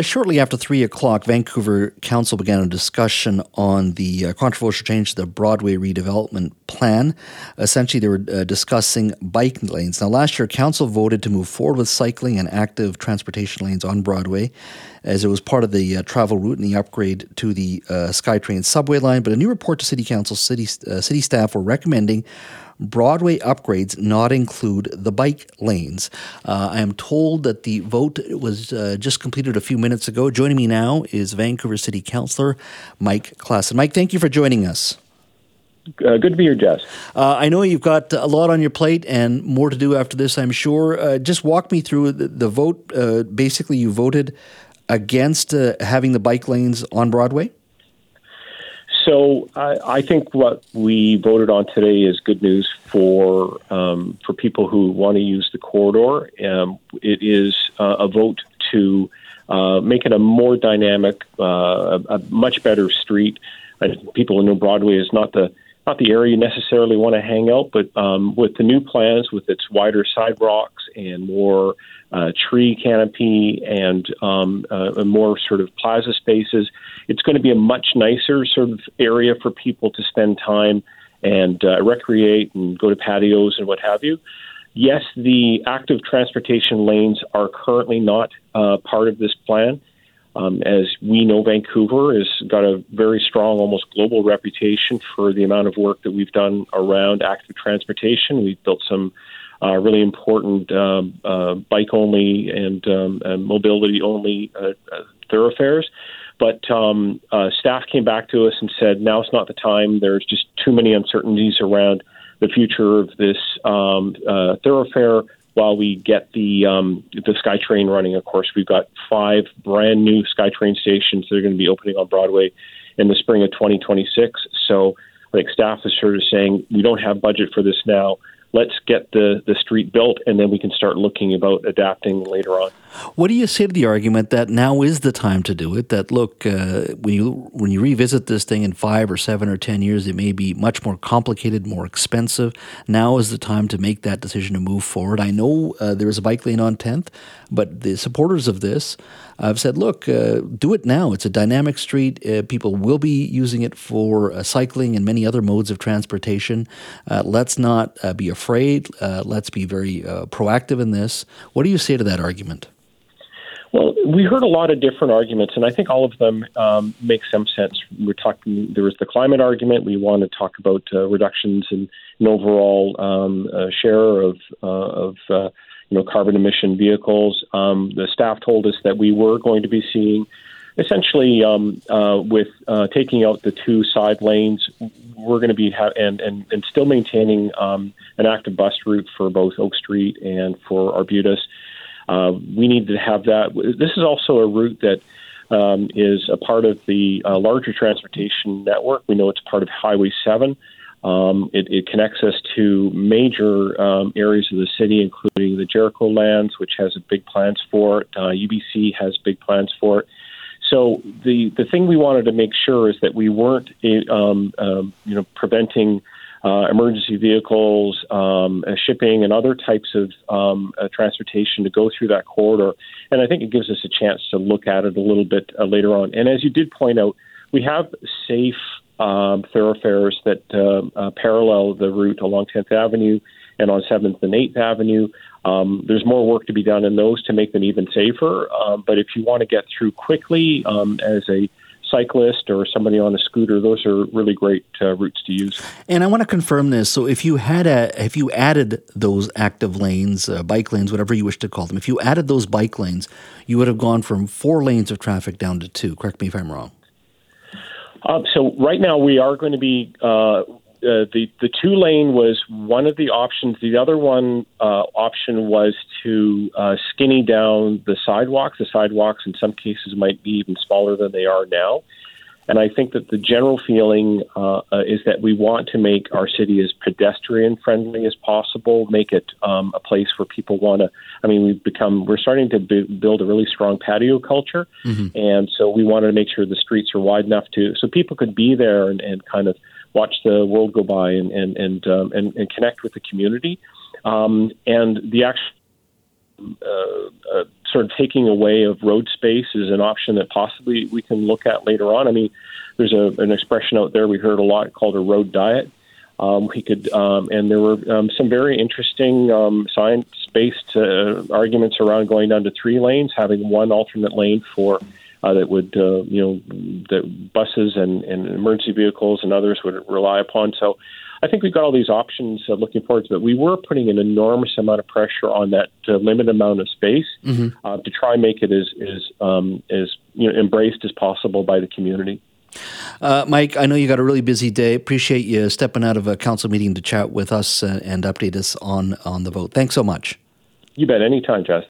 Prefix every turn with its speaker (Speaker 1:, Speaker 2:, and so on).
Speaker 1: uh, shortly after 3 o'clock, Vancouver Council began a discussion on the uh, controversial change to the Broadway redevelopment plan. Essentially, they were uh, discussing bike lanes. Now, last year, Council voted to move forward with cycling and active transportation lanes on Broadway as it was part of the uh, travel route and the upgrade to the uh, SkyTrain subway line. But a new report to City Council city, city staff were recommending Broadway upgrades not include the bike lanes. Uh, I am told that the vote was uh, just completed a few minutes ago. Joining me now is Vancouver City Councillor Mike Klassen. Mike, thank you for joining us.
Speaker 2: Uh, good to be here, Jess.
Speaker 1: Uh, I know you've got a lot on your plate and more to do after this, I'm sure. Uh, just walk me through the, the vote. Uh, basically, you voted against uh, having the bike lanes on Broadway?
Speaker 2: So I, I, think what we voted on today is good news for um, for people who want to use the corridor. Um, it is uh, a vote to uh, make it a more dynamic, uh, a, a, much better street. people who know Broadway is not the not the area you necessarily want to hang out, but um, with the new plans, with its wider sidewalks and more uh, tree canopy and um, uh, more sort of plaza spaces, it's going to be a much nicer sort of area for people to spend time and uh, recreate and go to patios and what have you. Yes, the active transportation lanes are currently not uh, part of this plan. Um, as we know, Vancouver has got a very strong, almost global reputation for the amount of work that we've done around active transportation. We've built some uh, really important um, uh, bike only and, um, and mobility only uh, uh, thoroughfares. But um, uh, staff came back to us and said, now it's not the time. There's just too many uncertainties around the future of this um, uh, thoroughfare while we get the um, the SkyTrain running. Of course, we've got five brand new SkyTrain stations that are going to be opening on Broadway in the spring of 2026. So, like staff is sort of saying we don't have budget for this now let's get the, the street built and then we can start looking about adapting later on.
Speaker 1: What do you say to the argument that now is the time to do it? That look, uh, when you when you revisit this thing in five or seven or ten years, it may be much more complicated, more expensive. Now is the time to make that decision to move forward. I know uh, there is a bike lane on Tenth, but the supporters of this have said, look, uh, do it now. It's a dynamic street. Uh, people will be using it for uh, cycling and many other modes of transportation. Uh, let's not be afraid. Let's be very proactive in this. What do you say to that argument?
Speaker 2: Well, we heard a lot of different arguments, and I think all of them um, make some sense. We're talking. There was the climate argument. We want to talk about reductions in, in overall um, share of of you know, carbon emission vehicles. Um, the staff told us that we were going to be seeing, essentially, um, uh, with uh, taking out the two side lanes, we're going to be ha- and, and and still maintaining um, an active bus route for both Oak Street and for Arbutus. Uh, we need to have that. This is also a route that. Um, is a part of the uh, larger transportation network. We know it's part of Highway 7. Um, it, it, connects us to major um, areas of the city, including the Jericho lands, which has big plans for it. Uh, UBC has big plans for it. So the the thing we wanted to make sure is that we weren't, um, um you know, preventing uh, emergency vehicles, um, uh, shipping, and other types of um, uh, transportation to go through that corridor. And I think it gives us a chance to look at it a little bit uh, later on. And as you did point out, we have safe um, thoroughfares that uh, uh, parallel the route along 10th Avenue and on 7th and 8th Avenue. Um, there's more work to be done in those to make them even safer. Um, but if you want to get through quickly um, as a cyclist or somebody on a scooter, those are really great uh, routes to use.
Speaker 1: And I want to confirm this. So if you had a, if you added those active lanes, uh, bike lanes, whatever you wish to call them, if you added those bike lanes, you would have gone from four lanes of traffic down to two. Correct me if I'm wrong.
Speaker 2: Uh, so right now we are going to be uh, the the two lane was one of the options. The other one uh, option was to uh, skinny down the sidewalks. The sidewalks in some cases might be even smaller than they are now. And I think that the general feeling uh, uh, is that we want to make our city as pedestrian friendly as possible, make it um, a place where people want to. I mean, we've become, we're starting to b- build a really strong patio culture. Mm-hmm. And so we wanted to make sure the streets are wide enough to, so people could be there and, and kind of watch the world go by and, and, and, um, and, and connect with the community. Um, and the actual uh, sort of taking away of road space is an option that possibly we can look at later on. I mean, there's a, an expression out there we heard a lot called a road diet. Um, we could, um, and there were um, some very interesting um, science-based uh, arguments around going down to three lanes, having one alternate lane for uh, that would, uh, you know, that buses and, and emergency vehicles and others would rely upon. So, I think we've got all these options uh, looking forward to it. We were putting an enormous amount of pressure on that uh, limited amount of space mm-hmm. uh, to try and make it as as um, as you know, embraced as possible by the community.
Speaker 1: Uh, Mike, I know you got a really busy day. Appreciate you stepping out of a council meeting to chat with us and, and update us on on the vote. Thanks so much.
Speaker 2: You bet. Anytime, Jess.